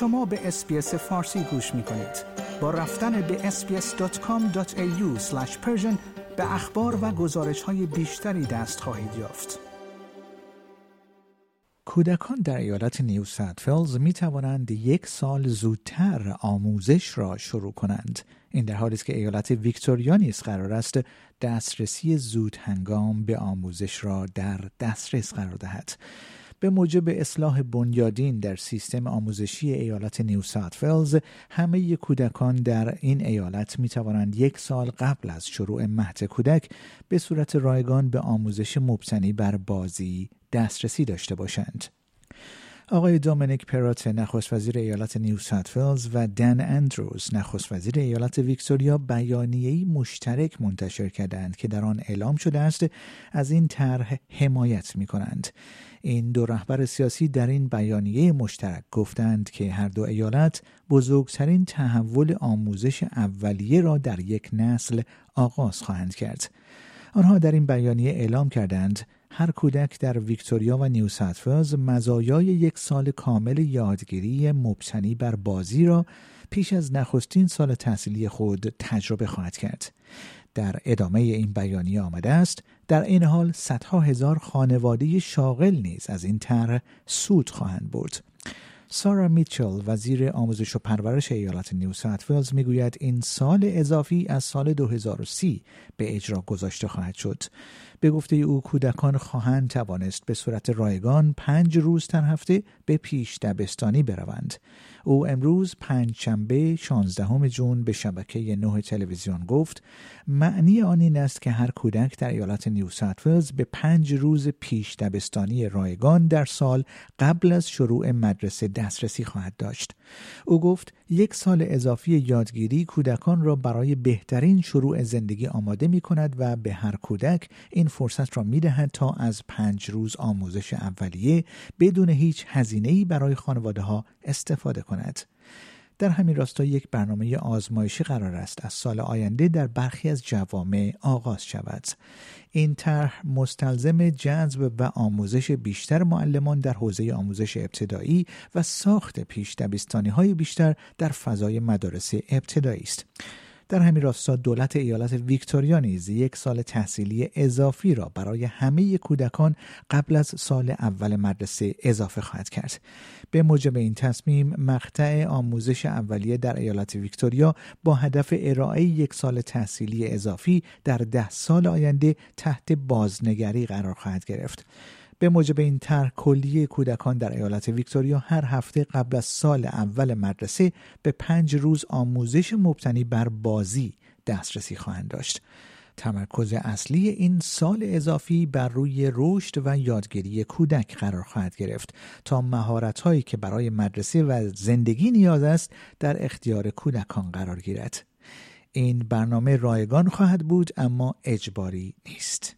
شما به SBS فارسی گوش می کنید. با رفتن به sbs.com.au به اخبار و گزارش های بیشتری دست خواهید یافت. کودکان در ایالت نیو ساوت ولز می توانند یک سال زودتر آموزش را شروع کنند. این در حالی است که ایالت ویکتوریا نیز قرار است دسترسی زود هنگام به آموزش را در دسترس قرار دهد. به موجب اصلاح بنیادین در سیستم آموزشی ایالت نیو ساوت ولز همه کودکان در این ایالت می توانند یک سال قبل از شروع مهد کودک به صورت رایگان به آموزش مبتنی بر بازی دسترسی داشته باشند. آقای دومینیک پروتت نخست وزیر ایالت نیو ساوت ولز و دن اندروز نخست وزیر ایالت ویکتوریا بیانیه‌ای مشترک منتشر کردند که در آن اعلام شده است از این طرح حمایت می کنند. این دو رهبر سیاسی در این بیانیه مشترک گفتند که هر دو ایالت بزرگترین تحول آموزش اولیه را در یک نسل آغاز خواهند کرد. آنها در این بیانیه اعلام کردند هر کودک در ویکتوریا و نیو ساتفلز مزایای یک سال کامل یادگیری مبتنی بر بازی را پیش از نخستین سال تحصیلی خود تجربه خواهد کرد. در ادامه این بیانیه آمده است در این حال صدها هزار خانواده شاغل نیز از این طرح سود خواهند برد سارا میچل وزیر آموزش و پرورش ایالت نیو ساوت می‌گوید این سال اضافی از سال 2030 به اجرا گذاشته خواهد شد. به گفته او کودکان خواهند توانست به صورت رایگان پنج روز در هفته به پیش دبستانی بروند. او امروز پنج شنبه 16 جون به شبکه نه تلویزیون گفت معنی آن این است که هر کودک در ایالت نیو ساتفلز به پنج روز پیش دبستانی رایگان در سال قبل از شروع مدرسه دسترسی خواهد داشت او گفت یک سال اضافی یادگیری کودکان را برای بهترین شروع زندگی آماده می کند و به هر کودک این فرصت را می دهد تا از پنج روز آموزش اولیه بدون هیچ هزینه برای خانواده ها استفاده کند. در همین راستا یک برنامه آزمایشی قرار است. از سال آینده در برخی از جوامع آغاز شود. این طرح مستلزم جذب و آموزش بیشتر معلمان در حوزه آموزش ابتدایی و ساخت پیش های بیشتر در فضای مدارس ابتدایی است. در همین راستا دولت ایالت ویکتوریا نیز یک سال تحصیلی اضافی را برای همه کودکان قبل از سال اول مدرسه اضافه خواهد کرد. به موجب این تصمیم مقطع آموزش اولیه در ایالت ویکتوریا با هدف ارائه یک سال تحصیلی اضافی در ده سال آینده تحت بازنگری قرار خواهد گرفت. به موجب این طرح کلیه کودکان در ایالت ویکتوریا هر هفته قبل از سال اول مدرسه به پنج روز آموزش مبتنی بر بازی دسترسی خواهند داشت. تمرکز اصلی این سال اضافی بر روی رشد و یادگیری کودک قرار خواهد گرفت تا مهارت هایی که برای مدرسه و زندگی نیاز است در اختیار کودکان قرار گیرد. این برنامه رایگان خواهد بود اما اجباری نیست.